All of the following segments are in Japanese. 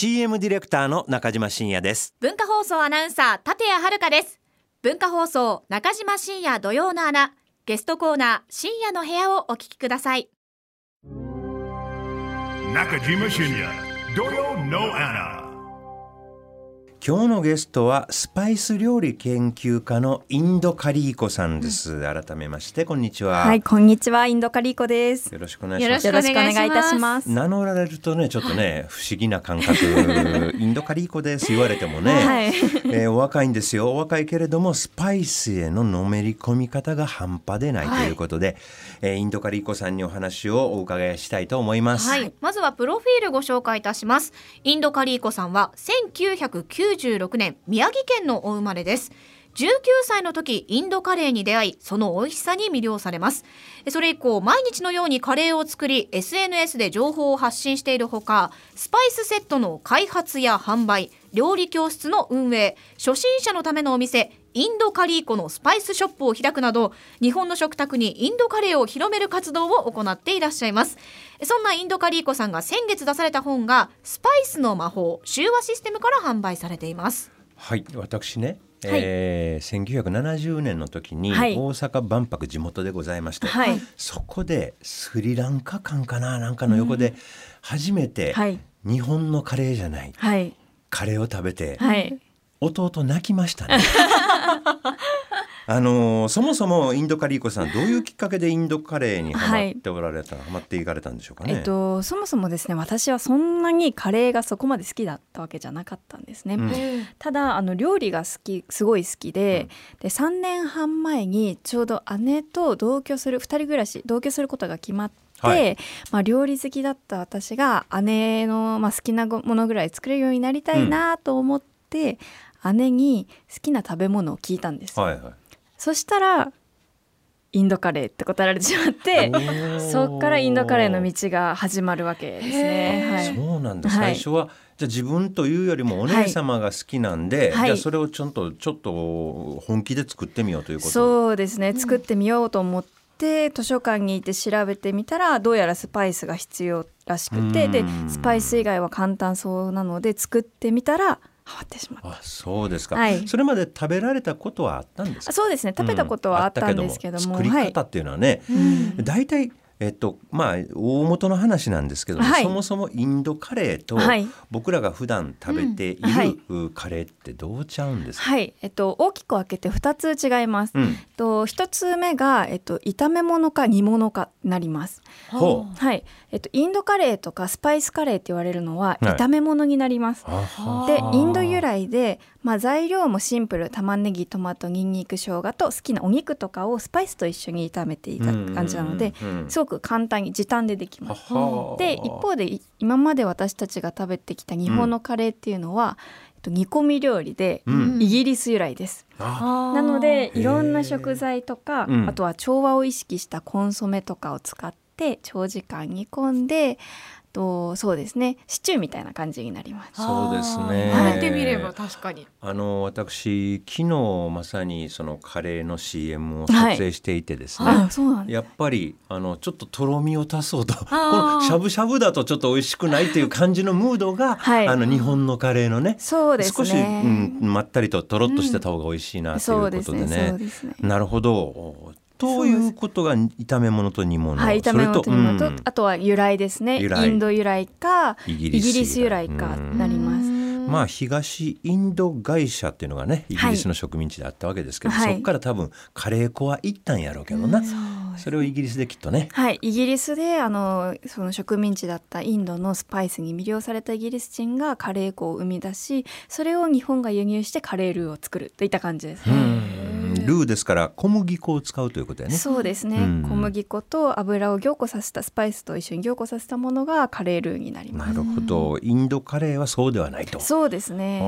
CM ディレクターの中島真也です。文化放送アナウンサー立谷遥です。文化放送中島真也土曜の穴ゲストコーナー深夜の部屋をお聞きください。中島深也土曜の穴今日のゲストはスパイス料理研究家のインドカリーコさんです、改めましてこんにちは、はい、こんにちは、インドカリーコです。よろしくお願いします。よろしくお願いいいたします。名乗られるとねちょっとね、不思議な感覚。インドカリーコです言われてもね、はい、えーお若いんですよ。お若いけれどもスパイスへののめり込み方が半端でないとい。うことで、えーインドカリーコさんにお話をお伺いしたいと思います、はい、まずはプロフィールご紹介いたします。インドカリーコさんは1996年宮城県のお生まれです。19歳の時インドカレーに出会いその美味しさに魅了されます。それ以降毎日のようにカレーを作り SNS で情報を発信しているほかスパイスセットの開発や販売料理教室の運営初心者のためのお店インドカリーコのスパイスショップを開くなど日本の食卓にインドカレーを広める活動を行っていらっしゃいます。そんなインドカリーコさんが先月出された本がスパイスの魔法集和システムから販売されています。はい、私ね、はい。えー1970年の時にはい。大阪万博地元でございまして、はい、そこでスリランカ館かななんかの横で初めてはい、日本のカレーじゃないはい、カレーを食べてはい。弟泣きましたね。あのーそもそもインドカリーコさんどういうきっかけでインドカレーにハマっておられた、ハマっていかれたんでしょうかね？えっと、そもそもですね、私はそんなにカレーがそこまで好きだったわけじゃなかったんですね。うんただあの料理が好きすごい好きで,、で3年半前にちょうど姉と同居する2人暮らし同居することが決まって、はいまあ、料理好きだった私が姉の、まあ、好きなものぐらい作れるようになりたいなと思って、姉に好きな食べ物を聞いたんです、はいはい。そしたらインドカレーって答えられてしまってそっからインドカレーの道が始まるわけですね。はい。そうなんだ、はい。最初はじゃあ自分というよりもお姉様が好きなんで、はい。じゃあそれをちょっとちょっと本気で作ってみようということそうですね。作ってみようと思って、図書館に行って調べてみたらどうやらスパイスが必要らしくてうん。でスパイス以外は簡単そうなので作ってみたらハマってしまった。あそうですか、はい。それまで食べられたことはあったんですそうですね。食べたことはあったんですけども,、うん。作り方っていうのはね、うん。大体えっとまあ大元の話なんですけども、はい。そもそもインドカレーとはい。僕らが普段食べている、カレーってどうちゃうんですか、はい、えっと、大きく分けて2つ違います。うん。えっと、1つ目が、えっと、炒め物か煮物かなります。ほう。はい、えっと、インドカレーとかスパイスカレーって言われるのははい。炒め物になります。でインド由来で、まあ、材料もシンプル。玉ねぎトマトにんにく生姜と好きなお肉とかをスパイスと一緒に炒めていた感じなので、うんうんうんすごく簡単に時短でできます。で一方でい今まで私たちが食べてきた日本のカレーっていうのは、えっと、煮込み料理で、うん。イギリス由来です。あなのでいろんな食材とか、うん。あとは調和を意識したコンソメとかを使って長時間煮込んでとそうですね。シチューみたいな感じになります。そうですね。言われてみれば確かに。あの私昨日まさにそのカレーの CM を撮影していてですね、あそうなんです。やっぱりあのちょっととろみを足そうと。しゃぶしゃぶだとちょっと美味しくないっていう感じのムードが、はい。あの日本のカレーのねそうですね。少し、うん、まったりととろっとしてた方が美味しいなということでね。うですね。なるほど。ということが炒め物と煮物、はい、炒め物と煮物。と、それとあとは由来ですね。インド由来かイギイリス由来かなります。うん。まあ東インド会社っていうのがねイギリスの植民地であったわけですけど、はい。そこから多分カレー粉は行ったんやろうけどな、そうそれをイギリスできっとね。はい、イギリスであのその植民地だったインドのスパイスに魅了されたイギリス人がカレー粉を生み出しそれを日本が輸入してカレールーを作るといった感じですね。うんルーですから小麦粉を使うということやね。そうですね、うん小麦粉と油を凝固させたスパイスと一緒に凝固させたものがカレールーになります。なるほどインドカレーはそうではないと。そうですね。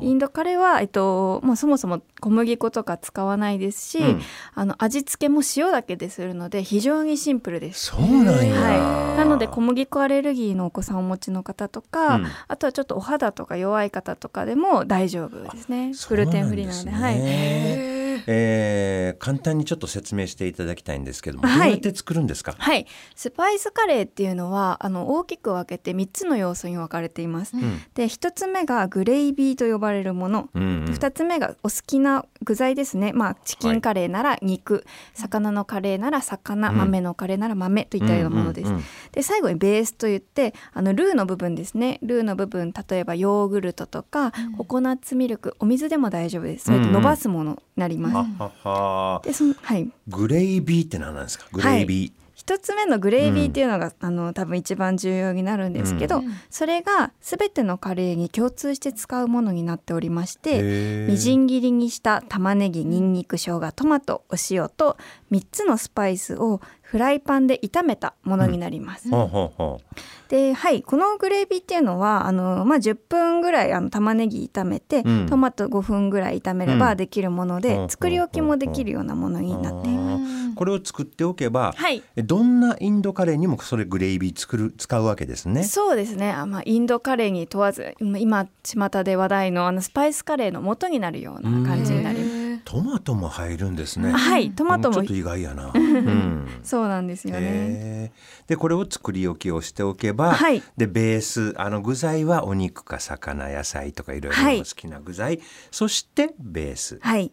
インドカレーは、えっとまあ、そもそも小麦粉とか使わないですし、うんあの味付けも塩だけでするので非常にシンプルです。そうなんや。はい、なので小麦粉アレルギーのお子さんをお持ちの方とか、うんあとはちょっとお肌とか弱い方とかでも大丈夫ですね。グルテンフリーなので、はい。はい。えー簡単にちょっと説明していただきたいんですけども、はい。どうやって作るんですか？はい、スパイスカレーっていうのはあの大きく分けて3つの要素に分かれています。ん。で1つ目がグレイビーと呼ばれるもの、うんうん。2つ目がお好きな具材ですね、まあ、チキンカレーなら肉、魚のカレーなら魚、うん。豆のカレーなら豆といったようなものです。うんうんうん。で最後にベースといってあのルーの部分ですね。ルーの部分例えばヨーグルトとか、ココナッツミルク。お水でも大丈夫です。それと伸ばすものになります。ははは。でそのはい。グレイビーって何なんですか？グレイビー。一つ目のグレイビーっていうのが、あの多分一番重要になるんですけど、うん。それが全てのカレーに共通して使うものになっておりましてみじん切りにした玉ねぎにんにく生姜トマトお塩と3つのスパイスをフライパンで炒めたものになります。ほうほうほではいこのグレービーっていうのはあの、まあ、10分ぐらいあの玉ねぎ炒めて、うんトマト5分ぐらい炒めればできるもので、うん作り置きもできるようなものになっています。う。これを作っておけば、はいえどんなインドカレーにもそれグレイビー作る使うわけですね。そうですねあ、まあ、インドカレーに問わず今今巷で話題のあのスパイスカレーの元になるような感じになります。トマトも入るんですね。はいトマトもちょっと意外やな。うん。そうなんですよね。でこれを作り置きをしておけば、はいでベースあの具材はお肉か魚野菜とかいろいろはい好きな具材、そしてベース。はい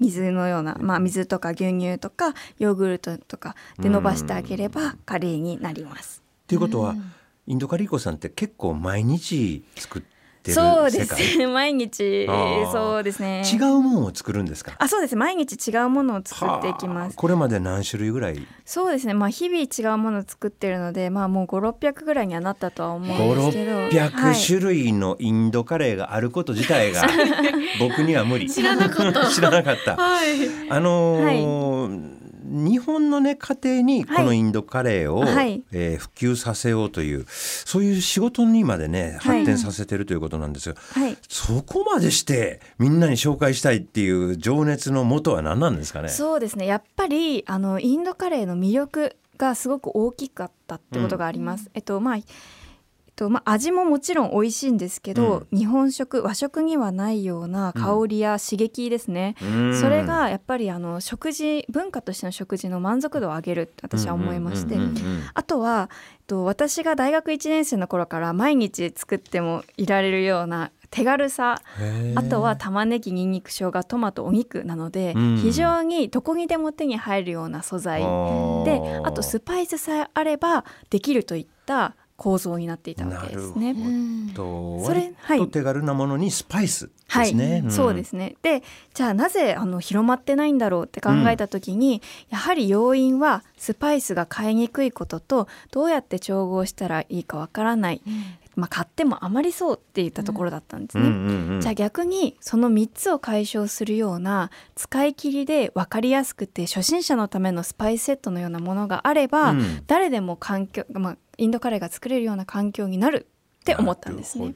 水のような、まあ、水とか牛乳とかヨーグルトとかで伸ばしてあげればカレーになります。っていうことは、インドカリーコさんって結構毎日作ってるそうです。ね毎日。そうですね。違うものを作るんですか？あそうです。毎日違うものを作っていきはあ。ますこれまで何種類ぐらい？そうですね。まあ日々違うものを作ってるのでまあもう5600ぐらいにはなったとは思うんですけど。はい。5600種類のインドカレーがあること自体が 僕には無理。知らなかった。知らなかった。はい。あのー日本のね家庭にこのインドカレーを、はいえー普及させようというそういう仕事にまでね発展させてるということなんですよ。はいそこまでしてみんなに紹介したいっていう情熱の元は何なんですかね？そうですねやっぱりあのインドカレーの魅力がすごく大きかったってことがあります。えっとまあとまあ、味ももちろん美味しいんですけど、日本食和食にはないような香りや刺激ですね、うん。それがやっぱりあの食事文化としての食事の満足度を上げるって私は思いまして、うんうんうんうんあとは、えっと、私が大学1年生の頃から毎日作ってもいられるような手軽さ。あとは玉ねぎにんにく生姜トマトお肉なので、うん。非常にどこにでも手に入るような素材。であとスパイスさえあればできるといった構造になっていたわけですね。とそれ割はいと手軽なものにスパイスではい、すね。ん。そうですね。でじゃあなぜあの広まってないんだろうって考えた時に、やはり要因はスパイスが買いにくいこととどうやって調合したらいいかわからない、まあ、買っても余りそうっていったところだったんですね。うんうんうんじゃあ逆にその3つを解消するような使い切りで分かりやすくて初心者のためのスパイスセットのようなものがあれば、うん。誰でも環境、まあ、インドカレーが作れるような環境になるって思ったんですね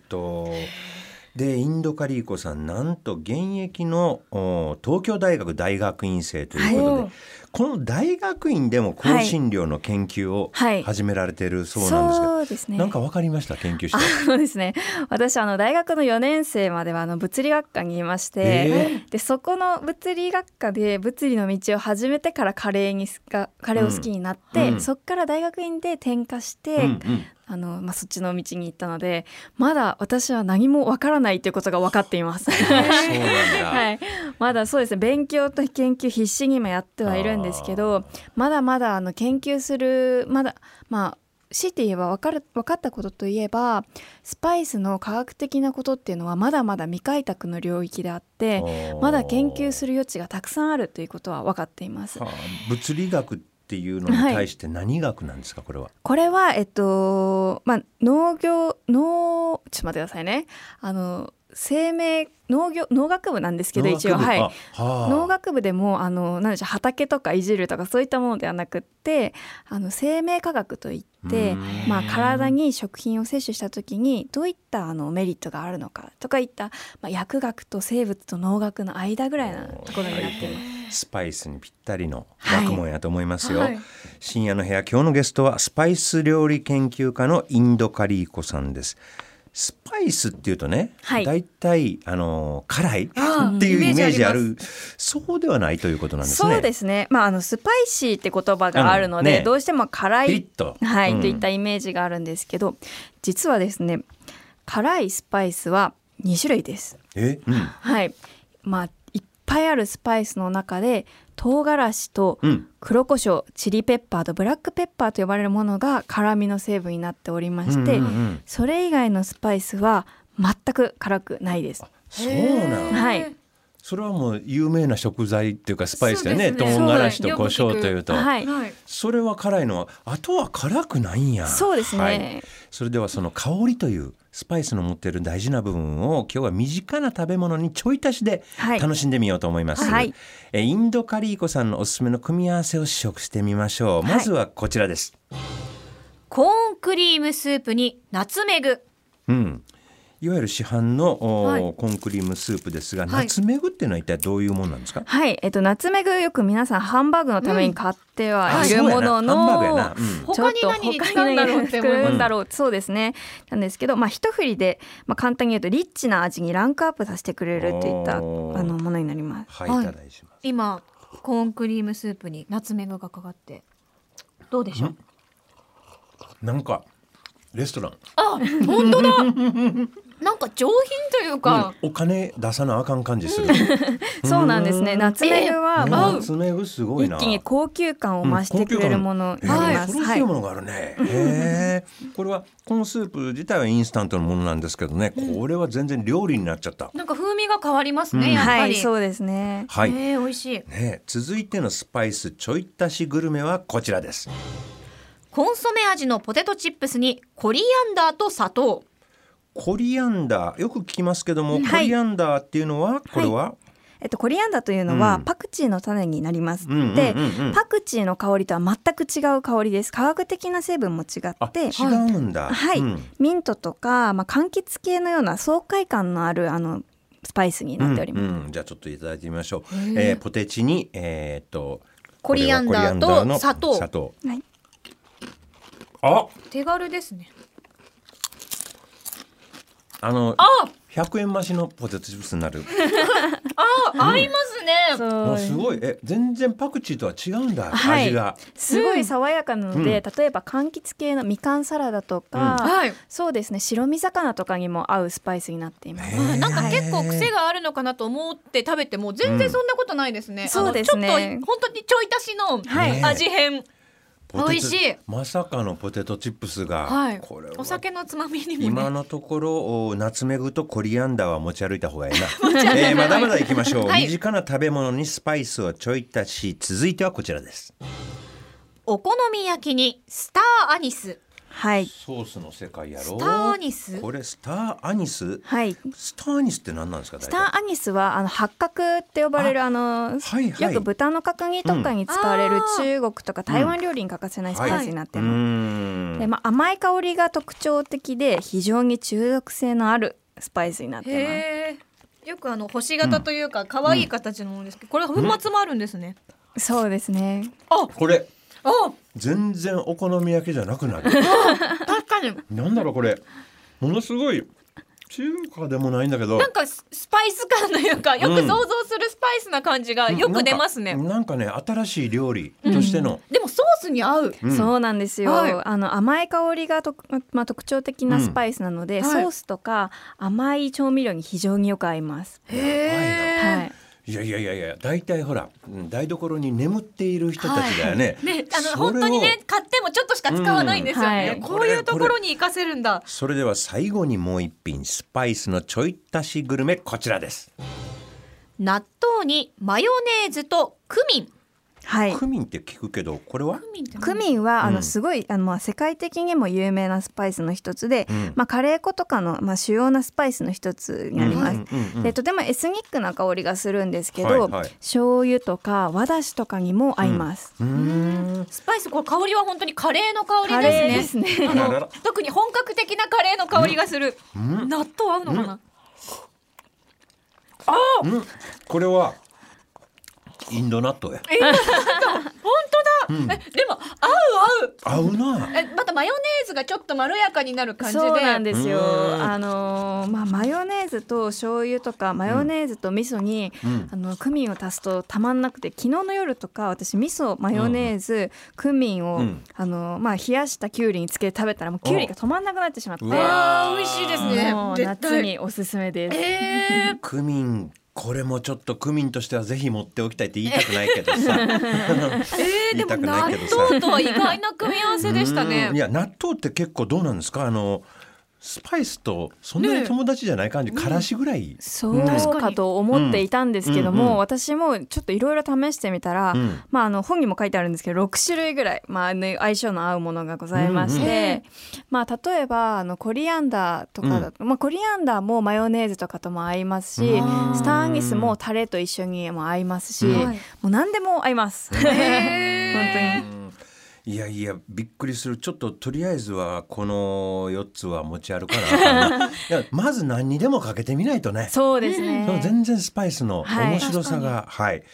でインドカリーコさんなんと現役のお東京大学大学院生ということで、はい。この大学院でも香辛料の研究をはい。始められているそうなんですが、そうですね。なんかわかりました？研究して。あのですね私あの大学の4年生まではあの物理学科にいまして、えでそこの物理学科で物理の道を始めてからカレーにカレーを好きになって、うん。そこから大学院で転科して、うんうんあのまあ、そっちの道に行ったのでまだ私は何もわからないということが分かっています。はい、まだそうですね勉強と研究必死に今やってはいるんですけどまだまだあの研究するまだまあ強いて言えば分かる分かったことといえばスパイスの科学的なことっていうのはまだまだ未開拓の領域であってまだ研究する余地がたくさんあるということは分かっています。はあ物理学っていうのに対して何学なんですか？これは。これはえっとまあ農業農ちょっと待ってくださいねあの生命農業農学部なんですけど一応はい。あはあ農学部でもあの何でしょう畑とかいじるとかそういったものではなくってあの生命科学といってまあ、体に食品を摂取した時にどういったあのメリットがあるのかとかいった、まあ、薬学と生物と農学の間ぐらいなところになっています。スパイスにぴったりのはい。学問やと思いますよ、はい。深夜の部屋今日のゲストはスパイス料理研究家のインドカリーコさんです。スパイスっていうとね、はい。だいたいあの辛いっていうイメージあイメーるそうではないということなんですね。そうですね。まああのスパイシーって言葉があるので、うん。ねどうしても辛いと、はい、うん。といったイメージがあるんですけど、実はですね、辛いスパイスは2種類です。え、うん、はい。まあぱいあるスパイスの中で唐辛子とうん、黒胡椒、チリペッパーとブラックペッパーと呼ばれるものが辛みの成分になっておりまして、うんうんうんそれ以外のスパイスは全く辛くないです。そうなの？はいそれはもう有名な食材っていうかスパイスだよね。ね唐辛子と胡椒というと、はい。はい。それは辛いのはあとは辛くないんや。そうですね。はいそれではその香りというスパイスの持っている大事な部分を今日は身近な食べ物にちょい足しではい楽しんでみようと思います。はいえインドカリーコさんのおすすめの組み合わせを試食してみましょう。はいまずはこちらです。コーンクリームスープにナツメグ。うん。いわゆる市販の、おはい。コーンクリームスープですが、はい。ナツメグっていうのは一体どういうものなんですか？はい、えっと、ナツメグよく皆さんハンバーグのために買ってはいるあものの、他に何に使うんだろうんだろう。そうですね。なんですけど、まあ、一振りで、まあ、簡単に言うとリッチな味にランクアップさせてくれるといったあのものになります。はい、はい。いただきます。今コーンクリームスープにナツメグがかかってどうでしょう？なんかレストラン、あ、本当だ。なんか上品というか、うんお金出さなあかん感じする。そうなんですねナツメグは、うんまあナツメグすごいな。一気に高級感を増してくれるものにえなります、ういうものがあるね。へえ。これはこのスープ自体はインスタントのものなんですけどね、これは全然料理になっちゃった。なんか風味が変わりますね、うんやっぱり。はいそうですねはい。えー、美味しい。ね、続いてのスパイスちょい足しグルメはこちらです。コンソメ味のポテトチップスにコリアンダーと砂糖。コリアンダーよく聞きますけども、はい。コリアンダーっていうのはこれは、えっと、コリアンダーというのはうん。パクチーの種になります、うんうんうんうん。でパクチーの香りとは全く違う香りです。化学的な成分も違あって違うんだ。はい、うん。ミントとか、まあ、柑橘系のような爽快感のあるあのスパイスになっております。うんうん。じゃあちょっといただいてみましょう。えーポテチにえーっとコリアンダーと砂糖。砂糖。はい。あ、手軽ですね。あのあ、100円増しのポテトチップスになる。あ、合いますね。そうもうすごいえ全然パクチーとは違うんだ、はい味が。すごい爽やかなので、うん例えば柑橘系のみかんサラダとか、はい。そうですね白身魚とかにも合うスパイスになっています。へーなんか結構癖があるのかなと思って食べても全然そんなことないですね。んそうですねちょっと本当にちょい足しのはい味変。美味しい。まさかのポテトチップスが、はい。これはお酒のつまみにもね。今のところおナツメグとコリアンダーは持ち歩いた方が いいな、えーまだまだ行きましょう、はい。身近な食べ物にスパイスをちょい足し続いてはこちらです。お好み焼きにスターアニス。はい。ソースの世界やろ？スターアニス？これスターアニス？はい。スターアニスって何なんですかスターアニスはあの八角って呼ばれるあの、はいはい。よく豚の角煮とかに使われる中国とか台湾料理に欠かせないスパイスになってうます。ーん。でまあ、甘い香りが特徴的で非常に中毒性のあるスパイスになってます。よくあの星型というか可愛い形のものですけど、これ粉末もあるんですね。そうですね。あ、これあ、全然お好み焼きじゃなくなる。確かに。なんだろうこれ。ものすごい中華でもないんだけど。なんかススパイス感というかよく想像するスパイスな感じがよく出ますね。なんかなんかね新しい料理としての、でもソースに合う。うん。そうなんですよ、はい。あの甘い香りがと、まあ、特徴的なスパイスなので、うんはい。ソースとか甘い調味料に非常によく合います。へえはい、いやいやいやいや大体ほらうん台所に眠っている人たちだよね、ね、あの本当にね買ってもちょっとしか使わないんですよね。うんこういうところに活かせるんだ。それでは最後にもう一品スパイスのちょい足しグルメこちらです納豆にマヨネーズとクミン。はい。クミンって聞くけどこれは？クミンはあうん。のすごい、あのまあ世界的にも有名なスパイスの一つで、うん。まあ、カレー粉とかの、まあ、主要なスパイスの一つになります。うんうんうんでとてもエスニックな香りがするんですけど、はいはい。醤油とか和だしとかにも合います。うーん。スパイスこれ香りは本当にカレーの香カりですね。特に本格的なカレーの香りがする。ん。納豆合うのかな？うん。これはインド納豆や。本当だ。うん、でも合う合う。合うな。えまたマヨネーズがちょっとまろやかになる感じで。そうなんですよ。うん。あのーまあマヨネーズと醤油とかマヨネーズと味噌に、うん。あのクミンを足すとたまんなくて昨日の夜とか私味噌マヨネーズ、クミンを、うん。あのーまあ冷やしたきゅうりにつけて食べたらもうきゅうりが止まんなくなってしまって。あー。美味しいですね。もう絶夏対におすすめです、えー。クミンこれもちょっとクミンとしてはぜひ持っておきたいって言いたくないけどさ。えー、でも納豆とは意外な組み合わせでしたね。うん。いや納豆って結構どうなんですか？あのスパイスとそんなに友達じゃない感じ、からしぐらい、そう確かと思っていたんですけども、うんうんうん。私もちょっといろいろ試してみたら、うん。まあ、あの本にも書いてあるんですけど6種類ぐらい、まあね、相性の合うものがございまして、まあ、例えばあのコリアンダーとかだと、まあ、コリアンダーもマヨネーズとかとも合いますしうん。スターアニスもタレと一緒にも合いますし、うん。もう何でも合います。本当にいやいやびっくりする。ちょっととりあえずはこの4つは持ち歩かな いやまず何にでもかけてみないとね。そうですね。全然スパイスのはい。面白さが、はい。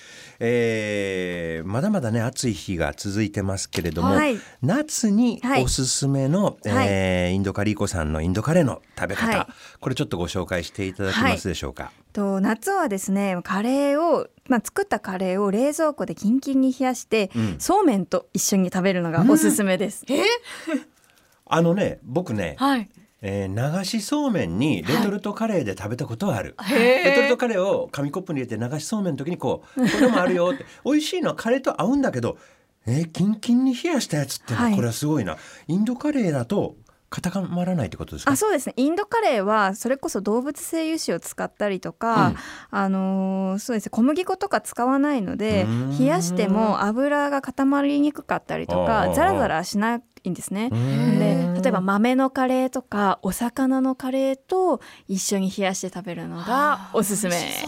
えーまだまだね暑い日が続いてますけれども、はい。夏にはい。おすすめの、えーインドカリーコさんのインドカレーの食べ方、はい。これちょっとご紹介していただけますでしょうか？と夏はですねカレーを、まあ、作ったカレーを冷蔵庫でキンキンに冷やして、うん。そうめんと一緒に食べるのがおすすめです。あのね僕ね、はい。えー流しそうめんにレトルトカレーで食べたことはある。へレトルートカレーを紙コップに入れて流しそうめんの時にこうこれもあるよって。美味しいのはカレーと合うんだけどえーキンキンに冷やしたやつってのははい。これはすごいな、インドカレーだと固まらないってことですか？あそうですね。インドカレーはそれこそ動物性油脂を使ったりとか、うん。あのーそうですね。小麦粉とか使わないので冷やしても油が固まりにくかったりとかザラザラしないんですね。で例えば豆のカレーとかお魚のカレーと一緒に冷やして食べるのがおすすめです。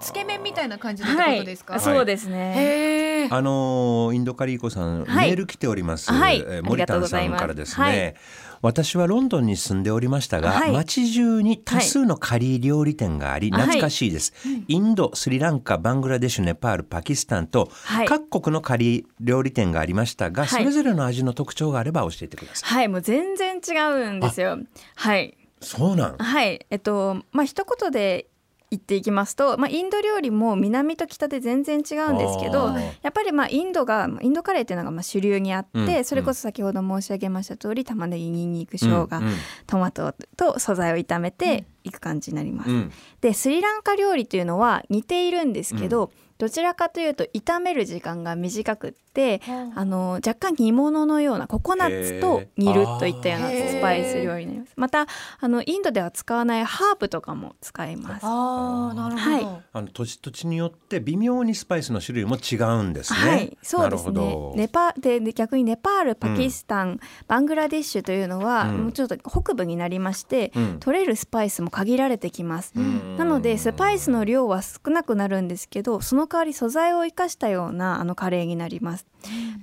つけ麺みたいな感じのことですか、はい、そうですね。あのーインドカリーコさん、はい。メール来ております、はい。えーありがと森田さうございます。んからですはい。ね、私はロンドンに住んでおりましたが、はい。街中に多数のカリー料理店があり、はい。懐かしいです、インドスリランカバングラデシュネパールパキスタンと、はい。各国のカリー料理店がありましたが、はい。それぞれの味の特徴があれば教えてください。はい、もう全然違うんですよ。はい、そうなん。はい、えっと、まあ、一言で言っていきますと、まあ、インド料理も南と北で全然違うんですけどやっぱりまあインドがインドカレーっていうのがまあ主流にあって、うんそれこそ先ほど申し上げました通り玉ねぎにんにく生姜、うんうんトマトと素材を炒めていく感じになります。うん。でスリランカ料理というのは似ているんですけど、どちらかというと炒める時間が短くってあの若干煮物のようなココナッツと煮るといったようなスパイス料理にな。りますまたあのインドでは使わないハーブとかも使います。ああなるほど、はい。あの土地土地によって微妙にスパイスの種類も違うんですね。はい、そうですね。ネパでで逆にネパールパキスタン、バングラデシュというのは、うん。もうちょっと北部になりまして、うん。取れるスパイスも限られてきます、ん。なのでスパイスの量は少なくなるんですけどその代わり素材を生かしたようなあのカレーになります、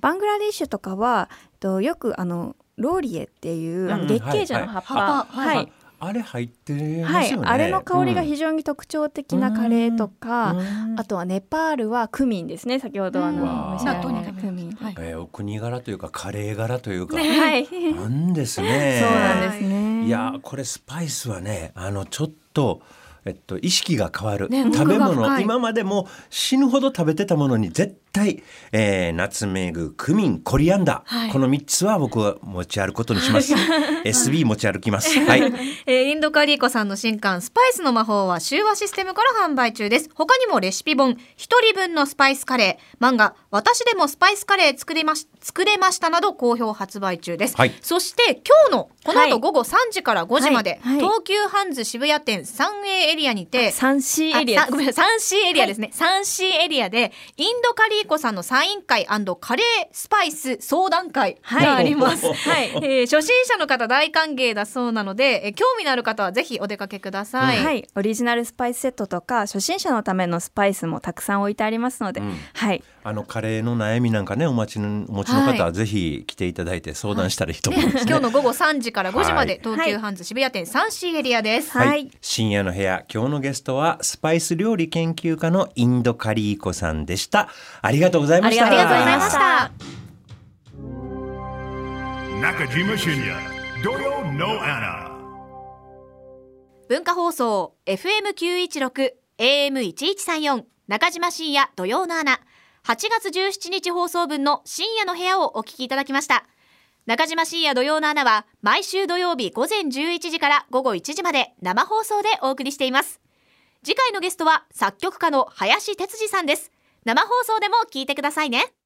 バングラデシュとかはえっとよくあのローリエっていうあうんの月桂樹の葉っぱ、はいはい。はい。あれ入ってまはいすよね。あれの香りが非常に特徴的なカレーとか、うん。あとはネパールはクミンですね先ほどあのうん。召し上がり納豆にかけるクミン。はい。えーお国柄というかカレー柄というか、はい。なんですね。そうなんですね。いやーこれスパイスはねあのちょっと。えっと、意識が変わる、ね食べ物。今までも死ぬほど食べてたものに絶対、えー、ナツメグクミンコリアンダー、はい。この3つは僕は持ち歩くことにします。SB 持ち歩きます。はい。えーインドカリーコさんの新刊スパイスの魔法は修和システムから販売中です。他にもレシピ本一人分のスパイスカレー。漫画私でもスパイスカレー作れまし作れましたなど好評発売中です、はい。そして今日のこのはい。後午後3時から5時まで、はい。はい。東急ハンズ渋谷店 3A エリアにてサンシーエリアごめんなさい 3C エリアですね、3C エリアでインドカリーコさんのサイン会カレースパイス相談会があります、はい。えー初心者の方大歓迎だそうなので、えー興味のある方はぜひお出かけください。はい、オリジナルスパイスセットとか初心者のためのスパイスもたくさん置いてありますので、うん。はい、あのカレーの悩みなんかねお待ちのお持ちの方はぜひ来ていただいて相談したらいいと思いますね。今日の午後3時から5時まで、はい。東急ハンズ渋谷店 3C エリアです。はい。深夜の部屋今日のゲストはスパイス料理研究家のインドカリーコさんでしたありがとうございました。ありがとうございました。Nakajima Shinya, Doyo No Anna. 文化放送 FM916 AM1134 中島深夜土曜の穴8月17日放送分の深夜の部屋をお聞きいただきました。中島深夜土曜の穴は毎週土曜日午前11時から午後1時まで生放送でお送りしています。次回のゲストは作曲家の林哲司さんです生放送でも聞いてくださいね。